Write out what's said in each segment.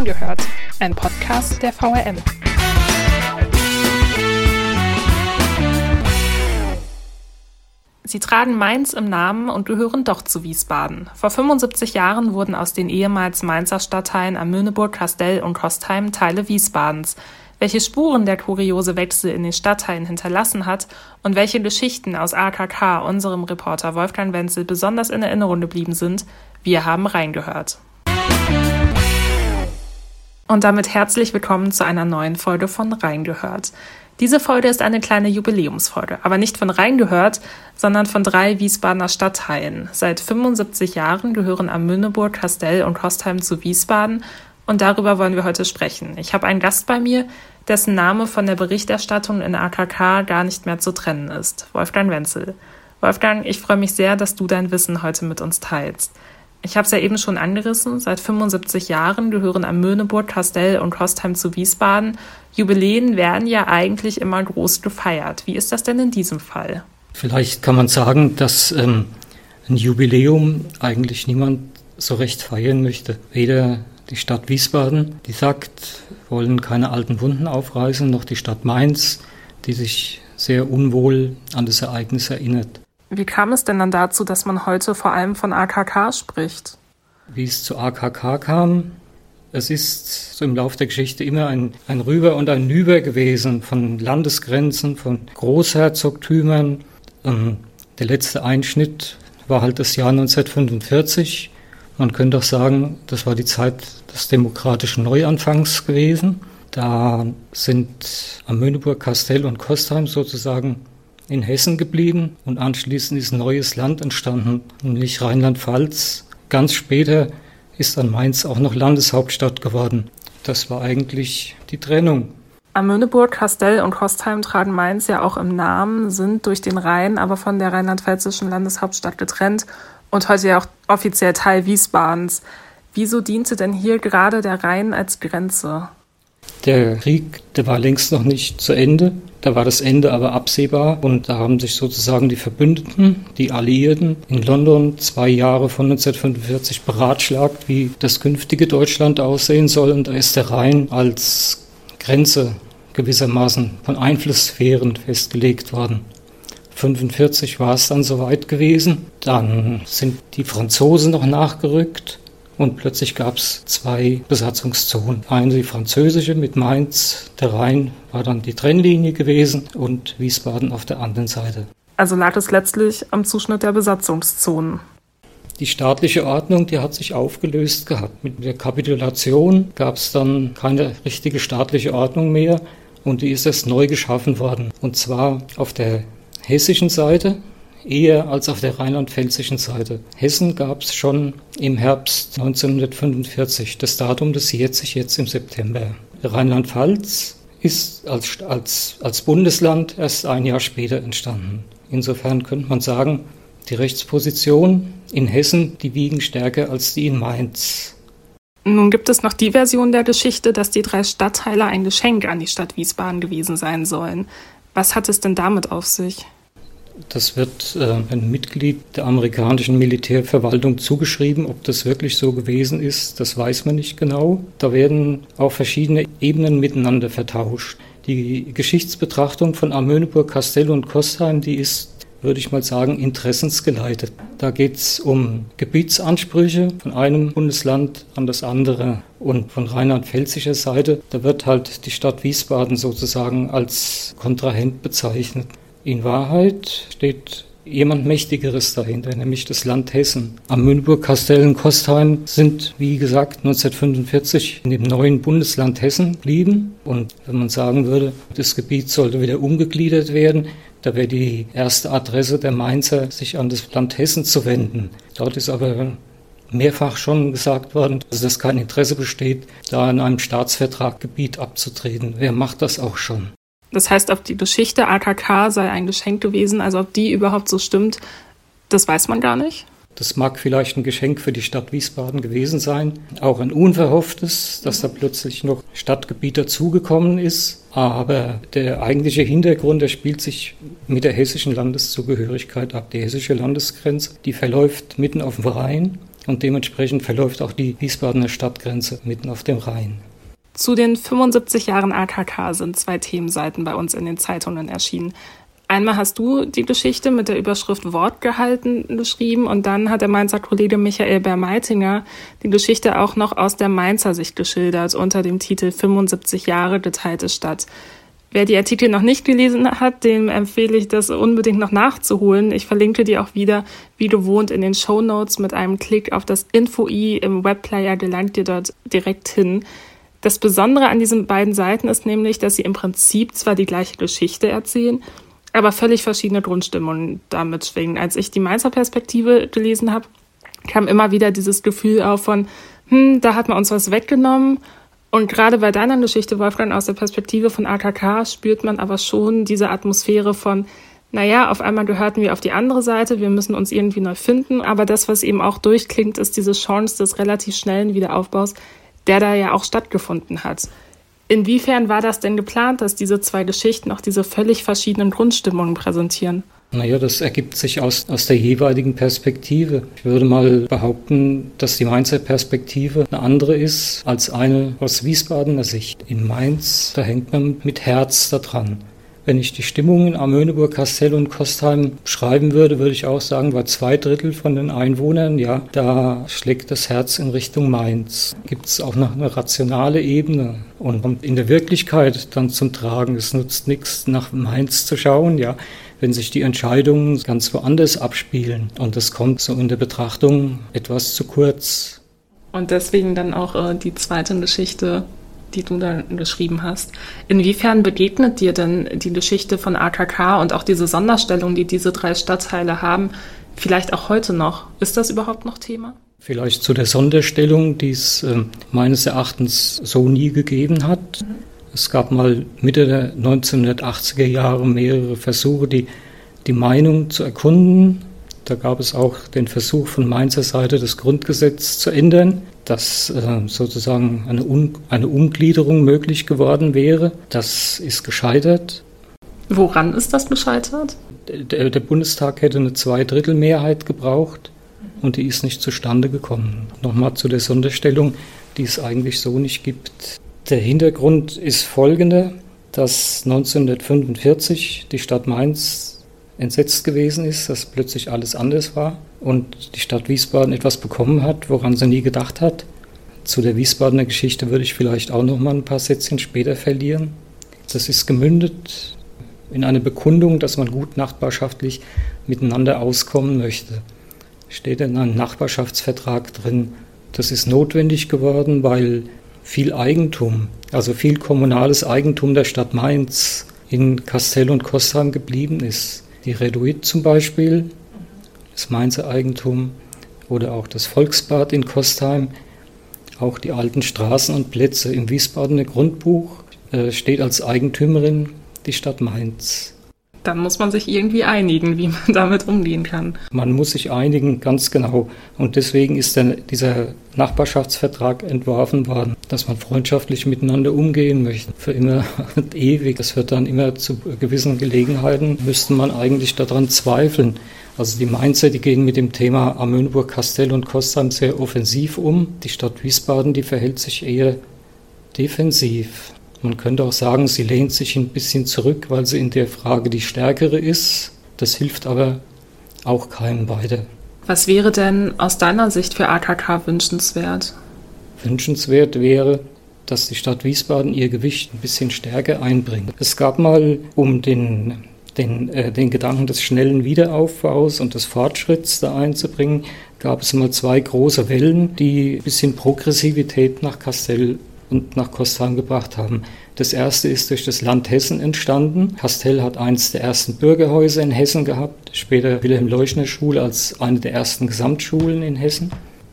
Reingehört, ein Podcast der VRM. Sie tragen Mainz im Namen und gehören doch zu Wiesbaden. Vor 75 Jahren wurden aus den ehemals Mainzer Stadtteilen Amöneburg, Kastell und Kostheim Teile Wiesbadens. Welche Spuren der kuriose Wechsel in den Stadtteilen hinterlassen hat und welche Geschichten aus AKK unserem Reporter Wolfgang Wenzel besonders in Erinnerung geblieben sind, wir haben reingehört. Und damit herzlich willkommen zu einer neuen Folge von Reingehört. Diese Folge ist eine kleine Jubiläumsfolge, aber nicht von Reingehört, sondern von drei Wiesbadener Stadtteilen. Seit 75 Jahren gehören Amünneburg, Kastell und Kostheim zu Wiesbaden und darüber wollen wir heute sprechen. Ich habe einen Gast bei mir, dessen Name von der Berichterstattung in AKK gar nicht mehr zu trennen ist, Wolfgang Wenzel. Wolfgang, ich freue mich sehr, dass du dein Wissen heute mit uns teilst. Ich habe es ja eben schon angerissen. Seit 75 Jahren gehören Amöneburg, Kastell und Kostheim zu Wiesbaden. Jubiläen werden ja eigentlich immer groß gefeiert. Wie ist das denn in diesem Fall? Vielleicht kann man sagen, dass ähm, ein Jubiläum eigentlich niemand so recht feiern möchte. Weder die Stadt Wiesbaden, die sagt, wollen keine alten Wunden aufreißen, noch die Stadt Mainz, die sich sehr unwohl an das Ereignis erinnert. Wie kam es denn dann dazu, dass man heute vor allem von AKK spricht? Wie es zu AKK kam, es ist so im Laufe der Geschichte immer ein, ein Rüber und ein Nüber gewesen von Landesgrenzen, von Großherzogtümern. Ähm, der letzte Einschnitt war halt das Jahr 1945. Man könnte auch sagen, das war die Zeit des demokratischen Neuanfangs gewesen. Da sind am Möhneburg, Kastell und Kostheim sozusagen in Hessen geblieben und anschließend ist ein neues Land entstanden, nämlich Rheinland-Pfalz. Ganz später ist dann Mainz auch noch Landeshauptstadt geworden. Das war eigentlich die Trennung. Amöneburg, Kastell und Kostheim tragen Mainz ja auch im Namen, sind durch den Rhein aber von der rheinland-pfälzischen Landeshauptstadt getrennt und heute ja auch offiziell Teil Wiesbadens. Wieso diente denn hier gerade der Rhein als Grenze? Der Krieg, der war längst noch nicht zu Ende. Da war das Ende aber absehbar und da haben sich sozusagen die Verbündeten, die Alliierten in London zwei Jahre von 1945 beratschlagt, wie das künftige Deutschland aussehen soll. Und da ist der Rhein als Grenze gewissermaßen von Einflusssphären festgelegt worden. 1945 war es dann soweit gewesen. Dann sind die Franzosen noch nachgerückt und plötzlich gab es zwei Besatzungszonen. Eine die französische mit Mainz, der Rhein war dann die Trennlinie gewesen und Wiesbaden auf der anderen Seite. Also lag es letztlich am Zuschnitt der Besatzungszonen. Die staatliche Ordnung, die hat sich aufgelöst gehabt. Mit der Kapitulation gab es dann keine richtige staatliche Ordnung mehr und die ist erst neu geschaffen worden. Und zwar auf der hessischen Seite eher als auf der rheinland-pfälzischen Seite. Hessen gab es schon im Herbst 1945. Das Datum, jährt sich jetzt im September. Rheinland-Pfalz ist als, als, als Bundesland erst ein Jahr später entstanden. Insofern könnte man sagen, die Rechtsposition in Hessen, die wiegen stärker als die in Mainz. Nun gibt es noch die Version der Geschichte, dass die drei Stadtteile ein Geschenk an die Stadt Wiesbaden gewesen sein sollen. Was hat es denn damit auf sich? Das wird äh, ein Mitglied der amerikanischen Militärverwaltung zugeschrieben. Ob das wirklich so gewesen ist, das weiß man nicht genau. Da werden auch verschiedene Ebenen miteinander vertauscht. Die Geschichtsbetrachtung von Amöneburg, Kastell und Kostheim, die ist, würde ich mal sagen, interessensgeleitet. Da geht es um Gebietsansprüche von einem Bundesland an das andere. Und von rheinland-pfälzischer Seite, da wird halt die Stadt Wiesbaden sozusagen als Kontrahent bezeichnet. In Wahrheit steht jemand Mächtigeres dahinter, nämlich das Land Hessen. Am Münburg, Kastell und Kostheim sind, wie gesagt, 1945 in dem neuen Bundesland Hessen geblieben. Und wenn man sagen würde, das Gebiet sollte wieder umgegliedert werden, da wäre die erste Adresse der Mainzer, sich an das Land Hessen zu wenden. Dort ist aber mehrfach schon gesagt worden, dass das kein Interesse besteht, da in einem Staatsvertrag Gebiet abzutreten. Wer macht das auch schon? Das heißt, ob die Geschichte AKK sei ein Geschenk gewesen, also ob die überhaupt so stimmt, das weiß man gar nicht. Das mag vielleicht ein Geschenk für die Stadt Wiesbaden gewesen sein, auch ein unverhofftes, dass da plötzlich noch Stadtgebiet dazugekommen ist. Aber der eigentliche Hintergrund, der spielt sich mit der hessischen Landeszugehörigkeit ab. Die hessische Landesgrenze, die verläuft mitten auf dem Rhein und dementsprechend verläuft auch die Wiesbadener Stadtgrenze mitten auf dem Rhein. Zu den 75 Jahren AKK sind zwei Themenseiten bei uns in den Zeitungen erschienen. Einmal hast du die Geschichte mit der Überschrift Wort gehalten geschrieben und dann hat der Mainzer Kollege Michael Bermeitinger die Geschichte auch noch aus der Mainzer Sicht geschildert unter dem Titel 75 Jahre geteilte Stadt. Wer die Artikel noch nicht gelesen hat, dem empfehle ich das unbedingt noch nachzuholen. Ich verlinke dir auch wieder, wie gewohnt, in den Show Notes mit einem Klick auf das Info-i im Webplayer gelangt ihr dort direkt hin. Das Besondere an diesen beiden Seiten ist nämlich, dass sie im Prinzip zwar die gleiche Geschichte erzählen, aber völlig verschiedene Grundstimmungen damit schwingen. Als ich die Mainzer Perspektive gelesen habe, kam immer wieder dieses Gefühl auf von, hm, da hat man uns was weggenommen und gerade bei deiner Geschichte, Wolfgang, aus der Perspektive von AKK spürt man aber schon diese Atmosphäre von, naja, auf einmal gehörten wir auf die andere Seite, wir müssen uns irgendwie neu finden, aber das, was eben auch durchklingt, ist diese Chance des relativ schnellen Wiederaufbaus, der da ja auch stattgefunden hat. Inwiefern war das denn geplant, dass diese zwei Geschichten auch diese völlig verschiedenen Grundstimmungen präsentieren? Naja, das ergibt sich aus, aus der jeweiligen Perspektive. Ich würde mal behaupten, dass die Mainzer Perspektive eine andere ist als eine aus Wiesbadener Sicht. In Mainz, da hängt man mit Herz daran. Wenn ich die Stimmung in Amöneburg, Kastell und Kostheim schreiben würde, würde ich auch sagen, bei zwei Drittel von den Einwohnern, ja, da schlägt das Herz in Richtung Mainz. Gibt es auch noch eine rationale Ebene und kommt in der Wirklichkeit dann zum Tragen. Es nutzt nichts, nach Mainz zu schauen, ja wenn sich die Entscheidungen ganz woanders abspielen. Und das kommt so in der Betrachtung etwas zu kurz. Und deswegen dann auch äh, die zweite Geschichte, die du da geschrieben hast. Inwiefern begegnet dir denn die Geschichte von AKK und auch diese Sonderstellung, die diese drei Stadtteile haben, vielleicht auch heute noch? Ist das überhaupt noch Thema? Vielleicht zu der Sonderstellung, die es äh, meines Erachtens so nie gegeben hat. Mhm. Es gab mal Mitte der 1980er Jahre mehrere Versuche, die, die Meinung zu erkunden. Da gab es auch den Versuch von Mainzer Seite, das Grundgesetz zu ändern, dass äh, sozusagen eine, Un eine Umgliederung möglich geworden wäre. Das ist gescheitert. Woran ist das gescheitert? Der, der Bundestag hätte eine Zweidrittelmehrheit gebraucht und die ist nicht zustande gekommen. Nochmal zu der Sonderstellung, die es eigentlich so nicht gibt. Der Hintergrund ist folgender, dass 1945 die Stadt Mainz entsetzt gewesen ist, dass plötzlich alles anders war und die Stadt Wiesbaden etwas bekommen hat, woran sie nie gedacht hat. Zu der Wiesbadener Geschichte würde ich vielleicht auch noch mal ein paar Sätzchen später verlieren. Das ist gemündet in eine Bekundung, dass man gut nachbarschaftlich miteinander auskommen möchte. Steht in einem Nachbarschaftsvertrag drin. Das ist notwendig geworden, weil viel Eigentum, also viel kommunales Eigentum der Stadt Mainz in Kastell und Kostheim geblieben ist. Die Reduit zum Beispiel, das Mainzer Eigentum oder auch das Volksbad in Kostheim, auch die alten Straßen und Plätze im Wiesbadener Grundbuch äh, steht als Eigentümerin die Stadt Mainz dann muss man sich irgendwie einigen, wie man damit umgehen kann. Man muss sich einigen, ganz genau. Und deswegen ist dann dieser Nachbarschaftsvertrag entworfen worden, dass man freundschaftlich miteinander umgehen möchte, für immer und ewig. Das wird dann immer zu gewissen Gelegenheiten, müsste man eigentlich daran zweifeln. Also die Mainzer, die gehen mit dem Thema Amönburg, Kastell und Kostheim sehr offensiv um. Die Stadt Wiesbaden, die verhält sich eher defensiv. Man könnte auch sagen, sie lehnt sich ein bisschen zurück, weil sie in der Frage die stärkere ist. Das hilft aber auch keinem weiter. Was wäre denn aus deiner Sicht für AKK wünschenswert? Wünschenswert wäre, dass die Stadt Wiesbaden ihr Gewicht ein bisschen stärker einbringt. Es gab mal, um den, den, äh, den Gedanken des schnellen Wiederaufbaus und des Fortschritts da einzubringen, gab es mal zwei große Wellen, die ein bisschen Progressivität nach Kastell und nach Kostheim gebracht haben. Das erste ist durch das Land Hessen entstanden. Kastell hat eines der ersten Bürgerhäuser in Hessen gehabt, später Wilhelm-Leuschner-Schule als eine der ersten Gesamtschulen in Hessen.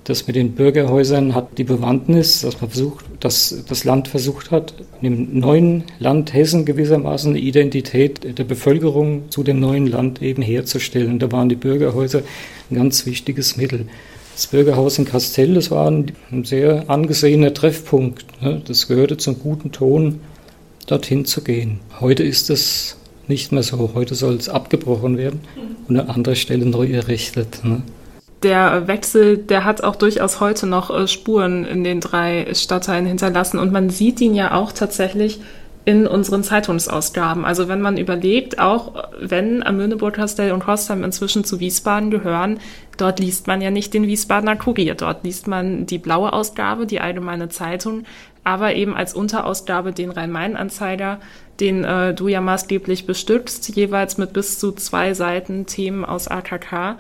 Das mit den Bürgerhäusern hat die Bewandtnis, dass man versucht, dass das Land versucht hat, im neuen Land Hessen gewissermaßen eine Identität der Bevölkerung zu dem neuen Land eben herzustellen. Da waren die Bürgerhäuser ein ganz wichtiges Mittel. Das Bürgerhaus in Kastell, das war ein, sehr angesehener Treffpunkt. Ne? Das gehörte zum guten Ton, dorthin zu gehen. Heute ist es nicht mehr so. Heute soll es abgebrochen werden und an anderer Stelle neu errichtet. Der Wechsel, der hat auch durchaus heute noch äh, Spuren in den drei Stadtteilen hinterlassen und man sieht ihn ja auch tatsächlich in unseren Zeitungsausgaben. Also wenn man überlegt, auch wenn Amöneburg, Kastell und Kostheim inzwischen zu Wiesbaden gehören, dort liest man ja nicht den Wiesbadener Kurier, dort liest man die blaue Ausgabe, die Allgemeine Zeitung, aber eben als Unterausgabe den Rhein-Main-Anzeiger, den äh, du ja maßgeblich bestückst, jeweils mit bis zu zwei Seiten Themen aus AKK.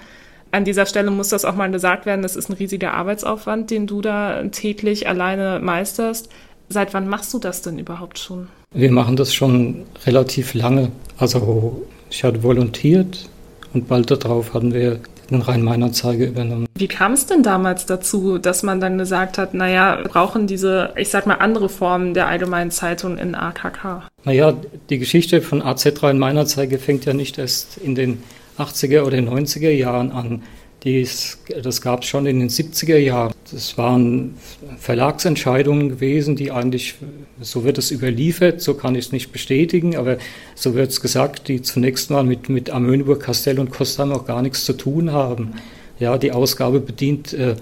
An dieser Stelle muss das auch mal gesagt werden, das ist ein riesiger Arbeitsaufwand, den du da täglich alleine meisterst. Seit wann machst du das denn überhaupt schon? Wir machen das schon relativ lange. Also ich hatte volontiert und bald darauf hatten wir den Rhein-Main-Anzeige übernommen. Wie kam es denn damals dazu, dass man dann gesagt hat, naja, wir brauchen diese, ich sag mal, andere Formen der Allgemeinen Zeitung in AKK? Naja, die Geschichte von AZ Rhein-Main-Anzeige fängt ja nicht erst in den 80er oder 90er Jahren an. Dies, das gab es schon in den 70er Jahren. Das waren Verlagsentscheidungen gewesen, die eigentlich, so wird es überliefert, so kann ich es nicht bestätigen, aber so wird es gesagt, die zunächst mal mit, mit Amöneburg, Kastell und Kostheim auch gar nichts zu tun haben. Ja, die Ausgabe bedient äh,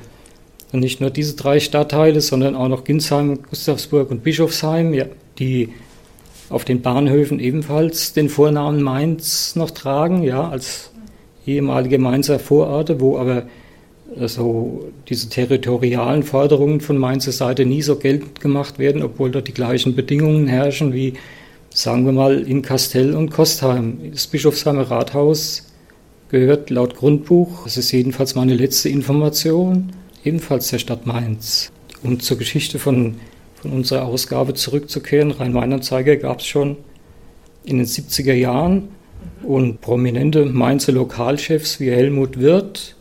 nicht nur diese drei Stadtteile, sondern auch noch Ginsheim, Gustavsburg und Bischofsheim, ja, die auf den Bahnhöfen ebenfalls den Vornamen Mainz noch tragen, ja, als ehemalige Mainzer Vororte, wo aber so diese territorialen Forderungen von Mainzer Seite nie so geltend gemacht werden, obwohl dort die gleichen Bedingungen herrschen wie, sagen wir mal, in Kastell und Kostheim. Das Bischofsheimer Rathaus gehört laut Grundbuch, das ist jedenfalls meine letzte Information, ebenfalls der Stadt Mainz. Um zur Geschichte von, von unserer Ausgabe zurückzukehren, Rhein-Main-Anzeiger gab es schon in den 70er Jahren. Und prominente Mainzer Lokalchefs wie Helmut Wirth,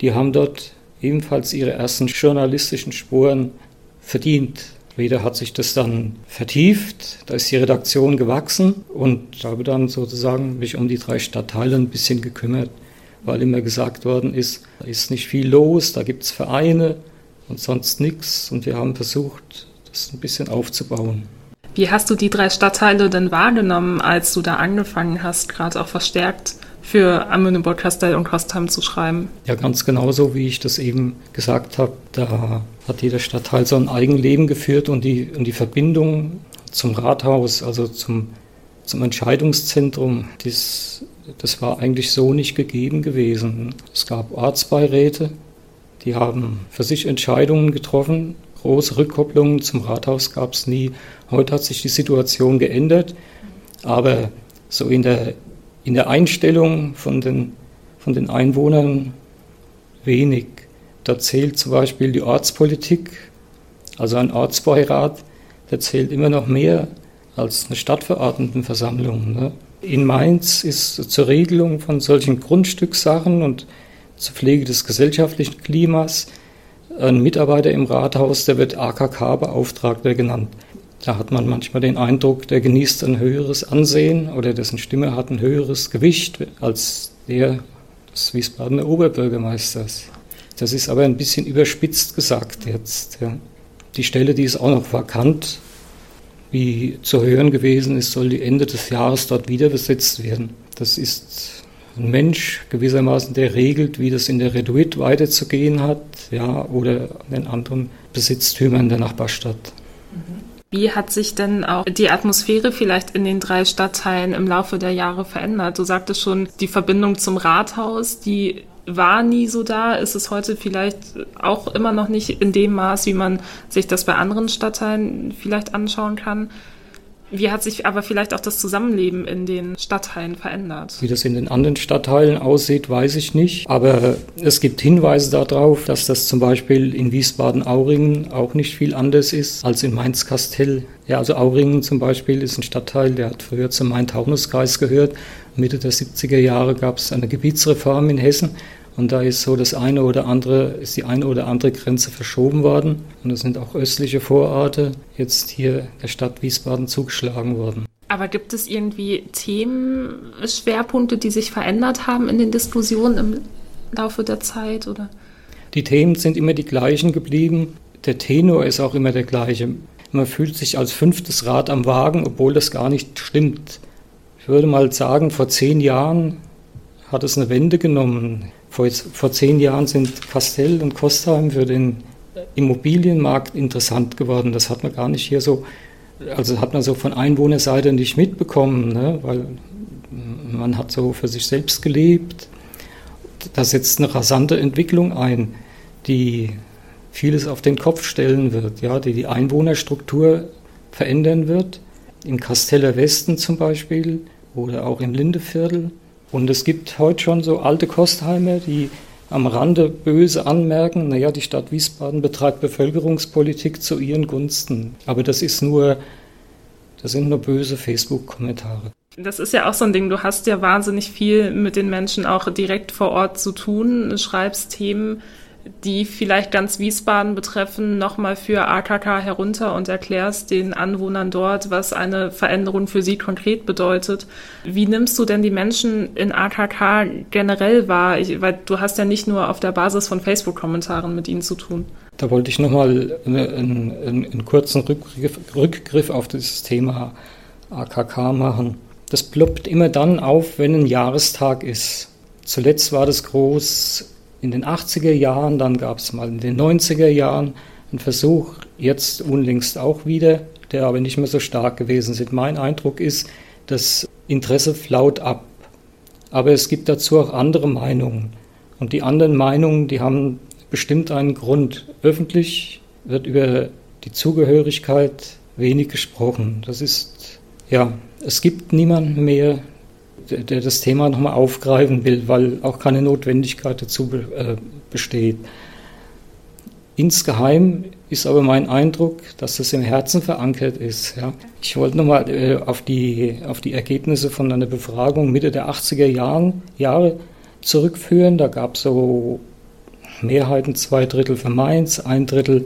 die haben dort ebenfalls ihre ersten journalistischen Spuren verdient. Später hat sich das dann vertieft, da ist die Redaktion gewachsen. Und habe dann sozusagen mich um die drei Stadtteile ein bisschen gekümmert, weil immer gesagt worden ist, da ist nicht viel los, da gibt es Vereine und sonst nichts und wir haben versucht, das ein bisschen aufzubauen. Wie hast du die drei Stadtteile denn wahrgenommen, als du da angefangen hast, gerade auch verstärkt für Amöneburg, Kastell und Kostheim zu schreiben? Ja, ganz genauso, wie ich das eben gesagt habe. Da hat jeder Stadtteil so ein Eigenleben geführt und die, und die Verbindung zum Rathaus, also zum, zum Entscheidungszentrum, das, das war eigentlich so nicht gegeben gewesen. Es gab Ortsbeiräte, die haben für sich Entscheidungen getroffen große Rückkopplungen zum Rathaus gab es nie. Heute hat sich die Situation geändert, aber so in der, in der Einstellung von den, von den Einwohnern wenig. Da zählt zum Beispiel die Ortspolitik, also ein Ortsbeirat, der zählt immer noch mehr als eine Stadtverordnetenversammlung. Ne? In Mainz ist zur Regelung von solchen Grundstückssachen und zur Pflege des gesellschaftlichen Klimas ein Mitarbeiter im Rathaus, der wird AKK-Beauftragter genannt. Da hat man manchmal den Eindruck, der genießt ein höheres Ansehen oder dessen Stimme hat ein höheres Gewicht als der des Wiesbadener Oberbürgermeisters. Das ist aber ein bisschen überspitzt gesagt jetzt. Ja. Die Stelle, die ist auch noch vakant, wie zu hören gewesen ist, soll die Ende des Jahres dort wieder besetzt werden. Das ist ein Mensch gewissermaßen, der regelt, wie das in der Reduit weiterzugehen hat, ja, oder den anderen Besitztümern der Nachbarstadt. Wie hat sich denn auch die Atmosphäre vielleicht in den drei Stadtteilen im Laufe der Jahre verändert? Du sagtest schon, die Verbindung zum Rathaus, die war nie so da. Ist es heute vielleicht auch immer noch nicht in dem Maß, wie man sich das bei anderen Stadtteilen vielleicht anschauen kann? Wie hat sich aber vielleicht auch das Zusammenleben in den Stadtteilen verändert? Wie das in den anderen Stadtteilen aussieht, weiß ich nicht. Aber es gibt Hinweise darauf, dass das zum Beispiel in Wiesbaden-Auringen auch nicht viel anders ist als in Mainz-Kastell. Ja, also Auringen zum Beispiel ist ein Stadtteil, der hat früher zum Main-Taunus-Kreis gehört. Mitte der 70er Jahre gab es eine Gebietsreform in Hessen und da ist so das eine oder andere, ist die eine oder andere Grenze verschoben worden. Und es sind auch östliche Vororte jetzt hier der Stadt Wiesbaden zugeschlagen worden. Aber gibt es irgendwie Themenschwerpunkte, die sich verändert haben in den Diskussionen im Laufe der Zeit? Oder? Die Themen sind immer die gleichen geblieben. Der Tenor ist auch immer der gleiche. Man fühlt sich als fünftes Rad am Wagen, obwohl das gar nicht stimmt. Ich würde mal sagen, vor zehn Jahren hat es eine Wende genommen Vor, vor zehn Jahren sind Castell und Kostheim für den Immobilienmarkt interessant geworden. Das hat man gar nicht hier so, also hat man so von Einwohnerseite nicht mitbekommen, ne? weil man hat so für sich selbst gelebt. Da setzt eine rasante Entwicklung ein, die vieles auf den Kopf stellen wird, ja, die die Einwohnerstruktur verändern wird. Im Kasteller Westen zum Beispiel oder auch im Lindeviertel. Und es gibt heute schon so alte Kostheimer, die am Rande böse anmerken, naja, die Stadt Wiesbaden betreibt Bevölkerungspolitik zu ihren Gunsten. Aber das ist nur, das sind nur böse Facebook-Kommentare. Das ist ja auch so ein Ding. Du hast ja wahnsinnig viel mit den Menschen auch direkt vor Ort zu tun, schreibst Themen, die vielleicht ganz Wiesbaden betreffen, nochmal für AKK herunter und erklärst den Anwohnern dort, was eine Veränderung für sie konkret bedeutet. Wie nimmst du denn die Menschen in AKK generell wahr? Ich, weil du hast ja nicht nur auf der Basis von Facebook-Kommentaren mit ihnen zu tun. Da wollte ich nochmal einen, einen, einen kurzen Rückgriff, Rückgriff auf das Thema AKK machen. Das ploppt immer dann auf, wenn ein Jahrestag ist. Zuletzt war das groß in den 80er Jahren, dann gab es mal in den 90er Jahren einen Versuch, jetzt unlängst auch wieder, der aber nicht mehr so stark gewesen ist. Mein Eindruck ist, das Interesse flaut ab. Aber es gibt dazu auch andere Meinungen. Und die anderen Meinungen, die haben bestimmt einen Grund. Öffentlich wird über die Zugehörigkeit wenig gesprochen. Das ist, ja, es gibt niemanden mehr, der das Thema nochmal aufgreifen will, weil auch keine Notwendigkeit dazu äh, besteht. Insgeheim ist aber mein Eindruck, dass das im Herzen verankert ist. Ja. Ich wollte nochmal äh, auf, die, auf die Ergebnisse von einer Befragung Mitte der 80er Jahren, Jahre zurückführen. Da gab es so Mehrheiten, zwei Drittel für Mainz, ein Drittel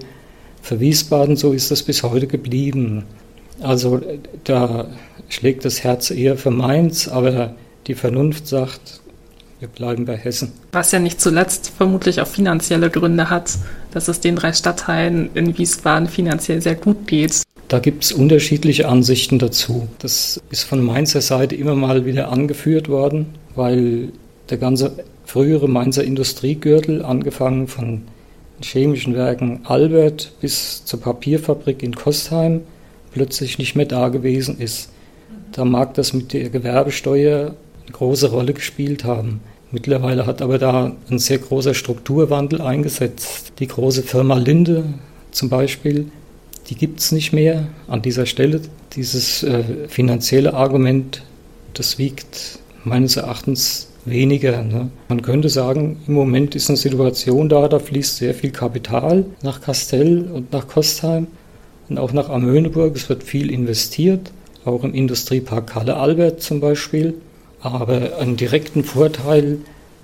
für Wiesbaden. So ist das bis heute geblieben. Also da schlägt das Herz eher für Mainz, aber die Vernunft sagt, wir bleiben bei Hessen. Was ja nicht zuletzt vermutlich auch finanzielle Gründe hat, dass es den drei Stadtteilen in Wiesbaden finanziell sehr gut geht. Da gibt es unterschiedliche Ansichten dazu. Das ist von Mainzer Seite immer mal wieder angeführt worden, weil der ganze frühere Mainzer Industriegürtel, angefangen von chemischen Werken Albert bis zur Papierfabrik in Kostheim, plötzlich nicht mehr da gewesen ist. Da mag das mit der Gewerbesteuer eine große Rolle gespielt haben. Mittlerweile hat aber da ein sehr großer Strukturwandel eingesetzt. Die große Firma Linde zum Beispiel, die gibt es nicht mehr an dieser Stelle. Dieses äh, finanzielle Argument, das wiegt meines Erachtens weniger. Ne? Man könnte sagen, im Moment ist eine Situation da, da fließt sehr viel Kapital nach Kastell und nach Kostheim und auch nach Amöneburg. Es wird viel investiert, auch im Industriepark Kalle Albert zum Beispiel. Aber einen direkten Vorteil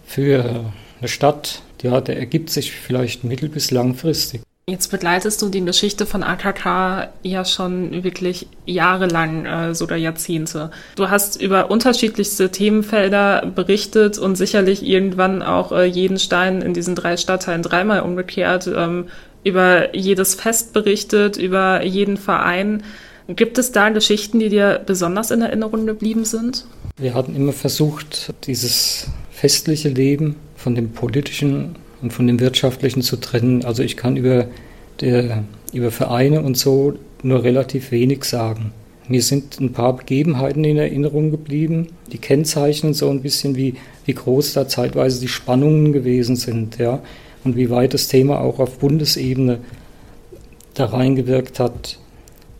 für eine Stadt, ja, der ergibt sich vielleicht mittel- bis langfristig. Jetzt begleitest du die Geschichte von AKK ja schon wirklich jahrelang, äh, sogar Jahrzehnte. Du hast über unterschiedlichste Themenfelder berichtet und sicherlich irgendwann auch äh, jeden Stein in diesen drei Stadtteilen dreimal umgekehrt. Ähm, über jedes Fest berichtet, über jeden Verein. Gibt es da Geschichten, die dir besonders in Erinnerung geblieben sind? Wir hatten immer versucht, dieses festliche Leben von dem politischen und von dem wirtschaftlichen zu trennen. Also ich kann über, der, über Vereine und so nur relativ wenig sagen. Mir sind ein paar Begebenheiten in Erinnerung geblieben, die kennzeichnen so ein bisschen, wie, wie groß da zeitweise die Spannungen gewesen sind. Ja und wie weit das Thema auch auf Bundesebene da reingewirkt hat.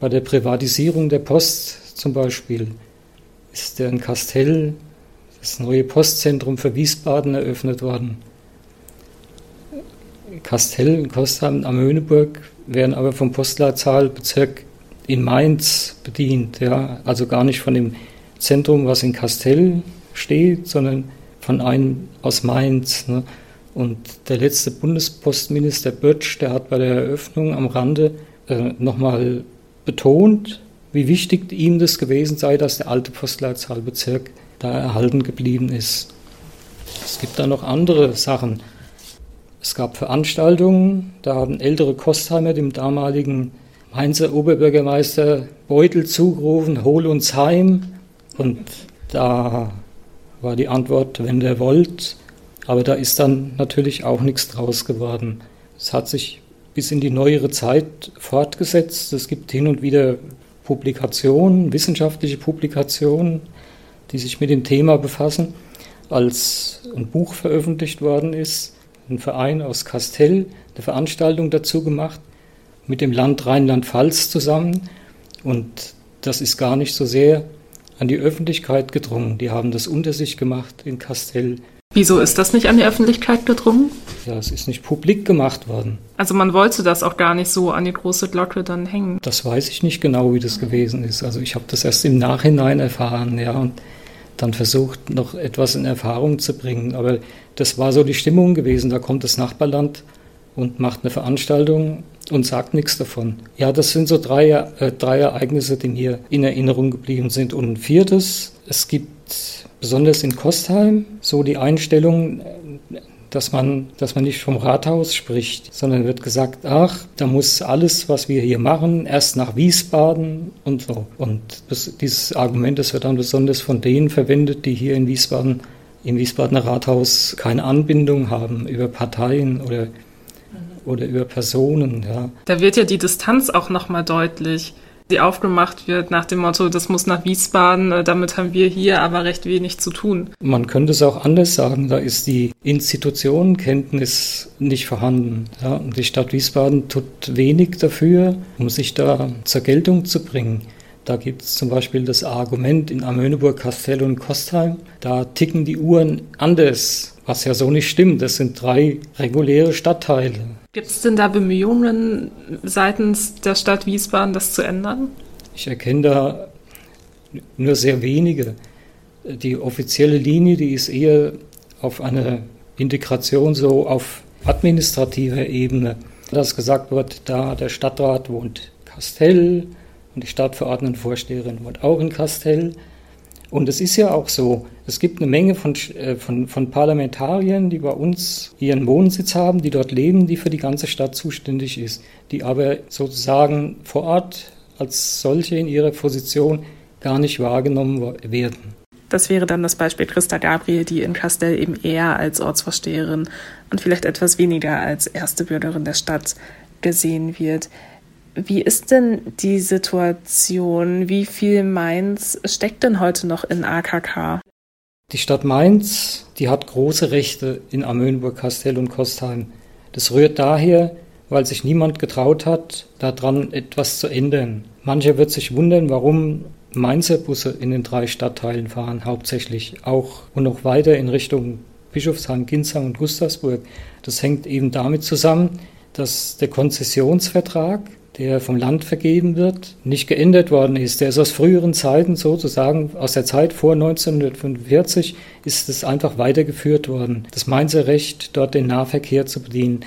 Bei der Privatisierung der Post zum Beispiel ist der in Kastell das neue Postzentrum für Wiesbaden eröffnet worden. Kastell und Kostheim am Möhneburg werden aber vom Postleitzahlbezirk in Mainz bedient, ja, also gar nicht von dem Zentrum, was in Kastell steht, sondern von einem aus Mainz. Ne. Und der letzte Bundespostminister Böttsch, der hat bei der Eröffnung am Rande äh, nochmal betont, wie wichtig ihm das gewesen sei, dass der alte Postleitzahlbezirk da erhalten geblieben ist. Es gibt da noch andere Sachen. Es gab Veranstaltungen, da haben ältere Kostheimer dem damaligen Mainzer Oberbürgermeister Beutel zugerufen, hol uns heim. Und da war die Antwort, wenn der wollt, Aber da ist dann natürlich auch nichts draus geworden. Es hat sich bis in die neuere Zeit fortgesetzt. Es gibt hin und wieder Publikationen, wissenschaftliche Publikationen, die sich mit dem Thema befassen. Als ein Buch veröffentlicht worden ist, ein Verein aus Kastell eine Veranstaltung dazu gemacht, mit dem Land Rheinland-Pfalz zusammen. Und das ist gar nicht so sehr an die Öffentlichkeit gedrungen. Die haben das unter sich gemacht in Kastell. Wieso ist das nicht an die Öffentlichkeit gedrungen? Ja, es ist nicht publik gemacht worden. Also man wollte das auch gar nicht so an die große Glocke dann hängen. Das weiß ich nicht genau, wie das gewesen ist. Also ich habe das erst im Nachhinein erfahren, ja, und dann versucht, noch etwas in Erfahrung zu bringen. Aber das war so die Stimmung gewesen. Da kommt das Nachbarland und macht eine Veranstaltung und sagt nichts davon. Ja, das sind so drei, äh, drei Ereignisse, die mir in Erinnerung geblieben sind. Und ein viertes, es gibt besonders in Kostheim so die Einstellung, dass man, dass man nicht vom Rathaus spricht, sondern wird gesagt, ach, da muss alles, was wir hier machen, erst nach Wiesbaden und so. Und das, dieses Argument, das wird dann besonders von denen verwendet, die hier in Wiesbaden, im Wiesbadener Rathaus keine Anbindung haben über Parteien oder oder über Personen. Ja. Da wird ja die Distanz auch nochmal deutlich, die aufgemacht wird nach dem Motto, das muss nach Wiesbaden, äh, damit haben wir hier aber recht wenig zu tun. Man könnte es auch anders sagen, da ist die Institutionenkenntnis nicht vorhanden. Ja. Die Stadt Wiesbaden tut wenig dafür, um sich da zur Geltung zu bringen. Da gibt es zum Beispiel das Argument in Amöneburg, Kastell und Kostheim, da ticken die Uhren anders was ja so nicht stimmt. Das sind drei reguläre Stadtteile. Gibt es denn da Bemühungen seitens der Stadt Wiesbaden, das zu ändern? Ich erkenne da nur sehr wenige. Die offizielle Linie, die ist eher auf eine Integration so auf administrativer Ebene. Dass gesagt wird, da der Stadtrat wohnt Kastell und die Stadtverordnetenvorsteherin wohnt auch in Kastell. Und es ist ja auch so, es gibt eine Menge von, äh, von, von Parlamentariern, die bei uns ihren Wohnsitz haben, die dort leben, die für die ganze Stadt zuständig ist, die aber sozusagen vor Ort als solche in ihrer Position gar nicht wahrgenommen werden. Das wäre dann das Beispiel Christa Gabriel, die in Castell eben eher als Ortsvorsteherin und vielleicht etwas weniger als erste Bürgerin der Stadt gesehen wird. Wie ist denn die Situation? Wie viel Mainz steckt denn heute noch in AKK? Die Stadt Mainz, die hat große Rechte in Amöneburg, Kastell und Kostheim. Das rührt daher, weil sich niemand getraut hat, daran etwas zu ändern. Mancher wird sich wundern, warum Mainzer Busse in den drei Stadtteilen fahren, hauptsächlich auch und noch weiter in Richtung Bischofsheim, Ginsheim und Gustavsburg. Das hängt eben damit zusammen, dass der Konzessionsvertrag der vom Land vergeben wird, nicht geändert worden ist. Der ist aus früheren Zeiten sozusagen, aus der Zeit vor 1945, ist es einfach weitergeführt worden. Das Mainzer Recht, dort den Nahverkehr zu bedienen.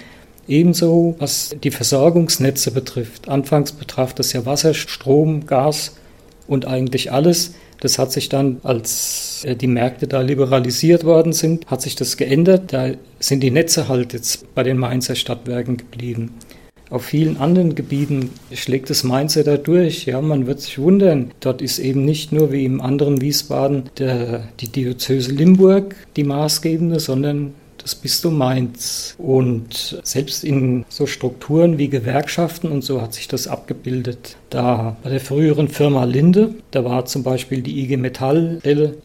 Ebenso, was die Versorgungsnetze betrifft. Anfangs betraf das ja Wasser, Strom, Gas und eigentlich alles. Das hat sich dann, als äh, die Märkte da liberalisiert worden sind, hat sich das geändert. Da sind die Netze halt jetzt bei den Mainzer Stadtwerken geblieben. Auf vielen anderen Gebieten schlägt das da durch. Ja, man wird sich wundern. Dort ist eben nicht nur wie im anderen Wiesbaden der, die Diözese Limburg die maßgebende, sondern das Bistum Mainz. Und selbst in so Strukturen wie Gewerkschaften und so hat sich das abgebildet. Da bei der früheren Firma Linde, da war zum Beispiel die IG Metall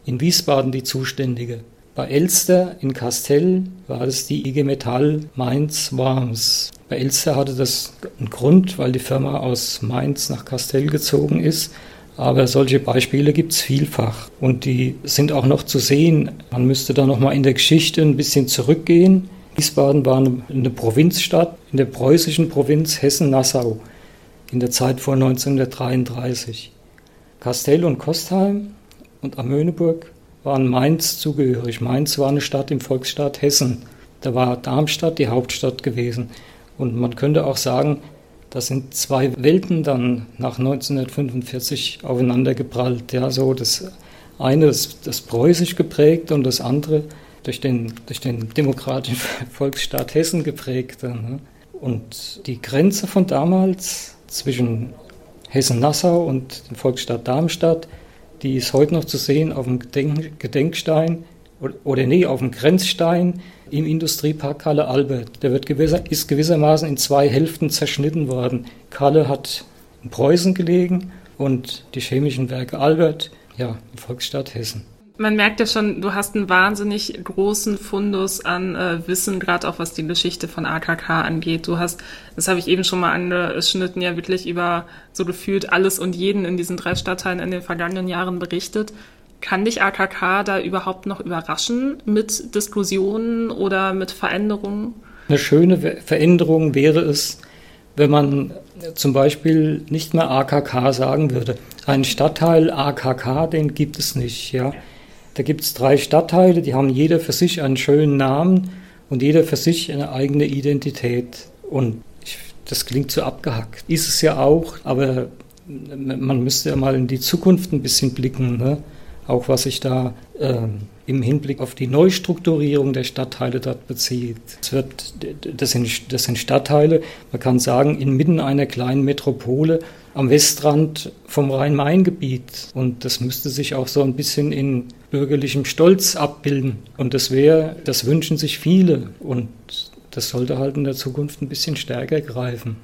in Wiesbaden die zuständige. Bei Elster in Kastell war es die IG Metall Mainz Worms. Bei Elster hatte das einen Grund, weil die Firma aus Mainz nach Kastell gezogen ist. Aber solche Beispiele gibt es vielfach und die sind auch noch zu sehen. Man müsste da noch mal in der Geschichte ein bisschen zurückgehen. Wiesbaden war eine Provinzstadt in der preußischen Provinz Hessen-Nassau in der Zeit vor 1933. Kastell und Kostheim und Amöneburg waren Mainz zugehörig. Mainz war eine Stadt im Volksstaat Hessen. Da war Darmstadt die Hauptstadt gewesen. Und man könnte auch sagen, das sind zwei Welten dann nach 1945 aufeinander geprallt. Ja, so das eine ist das preußisch geprägt und das andere durch den, durch den demokratischen Volksstaat Hessen geprägte. Ne? Und die Grenze von damals zwischen Hessen-Nassau und dem Volksstaat Darmstadt die ist heute noch zu sehen auf dem Gedenk Gedenkstein oder, nee, auf dem Grenzstein im Industriepark Kalle Albert. Der wird gewisser, ist gewissermaßen in zwei Hälften zerschnitten worden. Kalle hat in Preußen gelegen und die chemischen Werke Albert, ja, in Volksstadt Hessen. Man merkt ja schon, du hast einen wahnsinnig großen Fundus an äh, Wissen, gerade auch was die Geschichte von AKK angeht. Du hast, das habe ich eben schon mal angeschnitten, ja wirklich über so gefühlt alles und jeden in diesen drei Stadtteilen in den vergangenen Jahren berichtet. Kann dich AKK da überhaupt noch überraschen mit Diskussionen oder mit Veränderungen? Eine schöne Veränderung wäre es, wenn man zum Beispiel nicht mehr AKK sagen würde. Ein Stadtteil AKK, den gibt es nicht. Ja. Da gibt es drei Stadtteile, die haben jeder für sich einen schönen Namen und jeder für sich eine eigene Identität. Und ich, das klingt so abgehackt. Ist es ja auch, aber man müsste ja mal in die Zukunft ein bisschen blicken. Ne? auch was sich da ähm, im Hinblick auf die Neustrukturierung der Stadtteile dort bezieht. Es wird, das, sind, das sind Stadtteile, man kann sagen, inmitten einer kleinen Metropole am Westrand vom Rhein-Main-Gebiet. Und das müsste sich auch so ein bisschen in bürgerlichem Stolz abbilden. Und das wäre, das wünschen sich viele. Und das sollte halt in der Zukunft ein bisschen stärker greifen.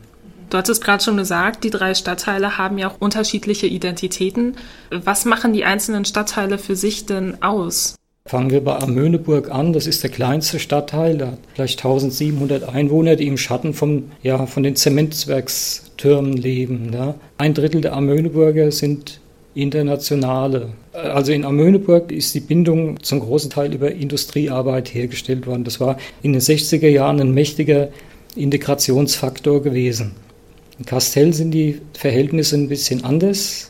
Du hattest gerade schon gesagt, die drei Stadtteile haben ja auch unterschiedliche Identitäten. Was machen die einzelnen Stadtteile für sich denn aus? Fangen wir bei Amöneburg an. Das ist der kleinste Stadtteil. Der hat vielleicht 1700 Einwohner, die im Schatten vom, ja, von den Zementwerkstürmen leben. Ja. Ein Drittel der Amöneburger sind internationale. Also in Amöneburg ist die Bindung zum großen Teil über Industriearbeit hergestellt worden. Das war in den 60er Jahren ein mächtiger Integrationsfaktor gewesen. In Kastell sind die Verhältnisse ein bisschen anders.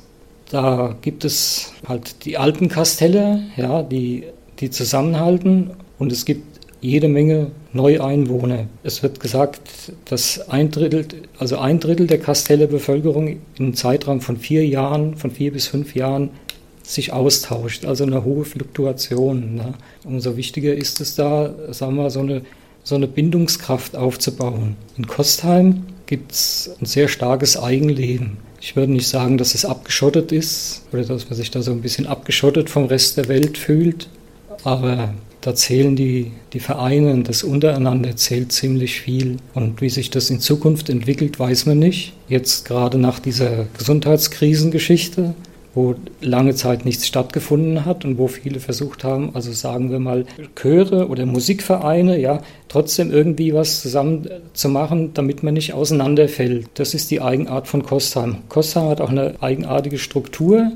Da gibt es halt die Alpenkastelle, ja, die, die zusammenhalten und es gibt jede Menge Neueinwohner. Es wird gesagt, dass ein Drittel, also ein Drittel der Kasteller Bevölkerung einem Zeitraum von vier Jahren, von vier bis fünf Jahren sich austauscht, also eine hohe Fluktuation. Ne? Umso wichtiger ist es da, sagen wir, so eine, so eine Bindungskraft aufzubauen. In Kostheim gibt es ein sehr starkes Eigenleben. Ich würde nicht sagen, dass es abgeschottet ist oder dass man sich da so ein bisschen abgeschottet vom Rest der Welt fühlt, aber da zählen die, die Vereine und das untereinander zählt ziemlich viel. Und wie sich das in Zukunft entwickelt, weiß man nicht. Jetzt gerade nach dieser Gesundheitskrisengeschichte wo lange Zeit nichts stattgefunden hat und wo viele versucht haben, also sagen wir mal Chöre oder Musikvereine, ja, trotzdem irgendwie was zusammen zu machen, damit man nicht auseinanderfällt. Das ist die Eigenart von Kostheim. Kostheim hat auch eine eigenartige Struktur.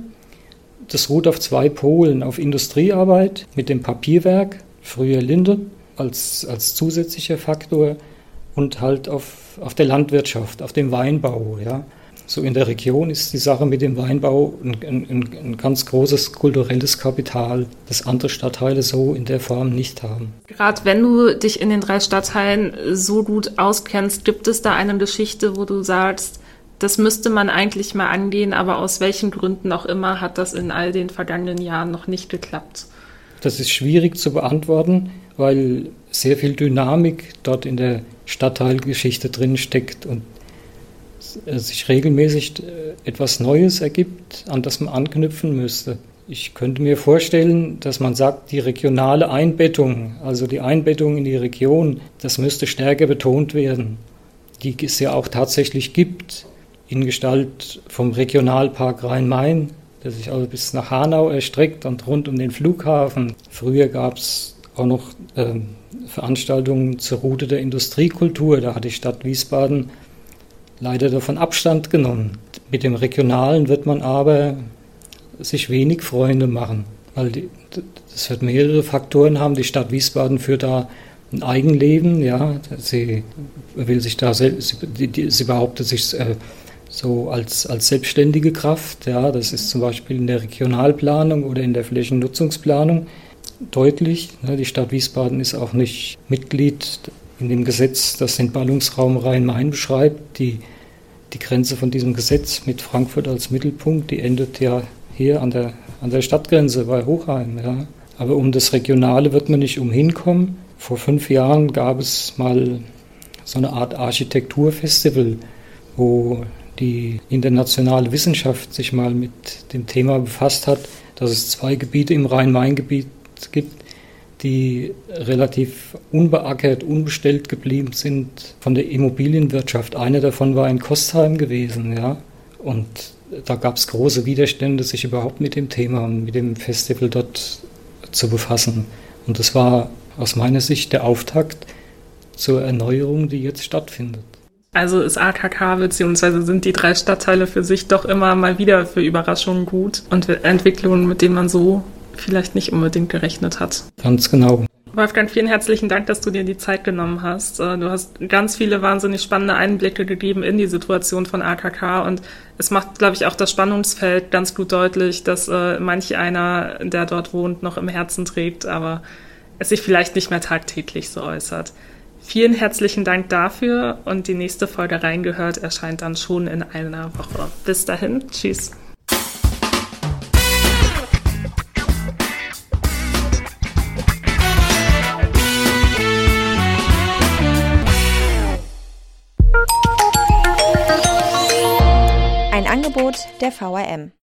Das ruht auf zwei Polen, auf Industriearbeit mit dem Papierwerk, früher Linde als, als zusätzlicher Faktor und halt auf, auf der Landwirtschaft, auf dem Weinbau, ja. So in der Region ist die Sache mit dem Weinbau ein, ein, ein, ganz großes kulturelles Kapital, das andere Stadtteile so in der Form nicht haben. Gerade wenn du dich in den drei Stadtteilen so gut auskennst, gibt es da eine Geschichte, wo du sagst, das müsste man eigentlich mal angehen, aber aus welchen Gründen auch immer hat das in all den vergangenen Jahren noch nicht geklappt? Das ist schwierig zu beantworten, weil sehr viel Dynamik dort in der Stadtteilgeschichte drin steckt und sich regelmäßig äh, etwas Neues ergibt, an das man anknüpfen müsste. Ich könnte mir vorstellen, dass man sagt, die regionale Einbettung, also die Einbettung in die Region, das müsste stärker betont werden, die es ja auch tatsächlich gibt, in Gestalt vom Regionalpark Rhein-Main, der sich also bis nach Hanau erstreckt und rund um den Flughafen. Früher gab es auch noch äh, Veranstaltungen zur Route der Industriekultur, da hat die Stadt Wiesbaden leider davon Abstand genommen. Mit dem Regionalen wird man aber sich wenig Freunde machen, weil die, das wird mehrere Faktoren haben. Die Stadt Wiesbaden führt da ein Eigenleben, ja, sie will sich da, sie, sie behauptet sich äh, so als, als selbstständige Kraft, ja, das ist zum Beispiel in der Regionalplanung oder in der Flächennutzungsplanung deutlich. Ne, die Stadt Wiesbaden ist auch nicht Mitglied in dem Gesetz, das den Ballungsraum Rhein-Main beschreibt, die, die Grenze von diesem Gesetz mit Frankfurt als Mittelpunkt, die endet ja hier an der, an der Stadtgrenze bei Hochheim. Ja. Aber um das Regionale wird man nicht umhinkommen. Vor fünf Jahren gab es mal so eine Art Architekturfestival, wo die internationale Wissenschaft sich mal mit dem Thema befasst hat, dass es zwei Gebiete im Rhein-Main-Gebiet gibt, die relativ unbeackert, unbestellt geblieben sind von der Immobilienwirtschaft. Eine davon war in Kostheim gewesen, ja. Und da gab es große Widerstände, sich überhaupt mit dem Thema und mit dem Festival dort zu befassen. Und das war aus meiner Sicht der Auftakt zur Erneuerung, die jetzt stattfindet. Also ist AKK bzw. sind die drei Stadtteile für sich doch immer mal wieder für Überraschungen gut und Entwicklungen, mit denen man so vielleicht nicht unbedingt gerechnet hat. Ganz genau. Wolfgang, vielen herzlichen Dank, dass du dir die Zeit genommen hast. Äh, du hast ganz viele wahnsinnig spannende Einblicke gegeben in die Situation von AKK und es macht, glaube ich, auch das Spannungsfeld ganz gut deutlich, dass äh, manch einer, der dort wohnt, noch im Herzen trägt, aber es sich vielleicht nicht mehr tagtäglich so äußert. Vielen herzlichen Dank dafür und die nächste Folge reingehört erscheint dann schon in einer Woche. Bis dahin, tschüss. Angebot der VRM.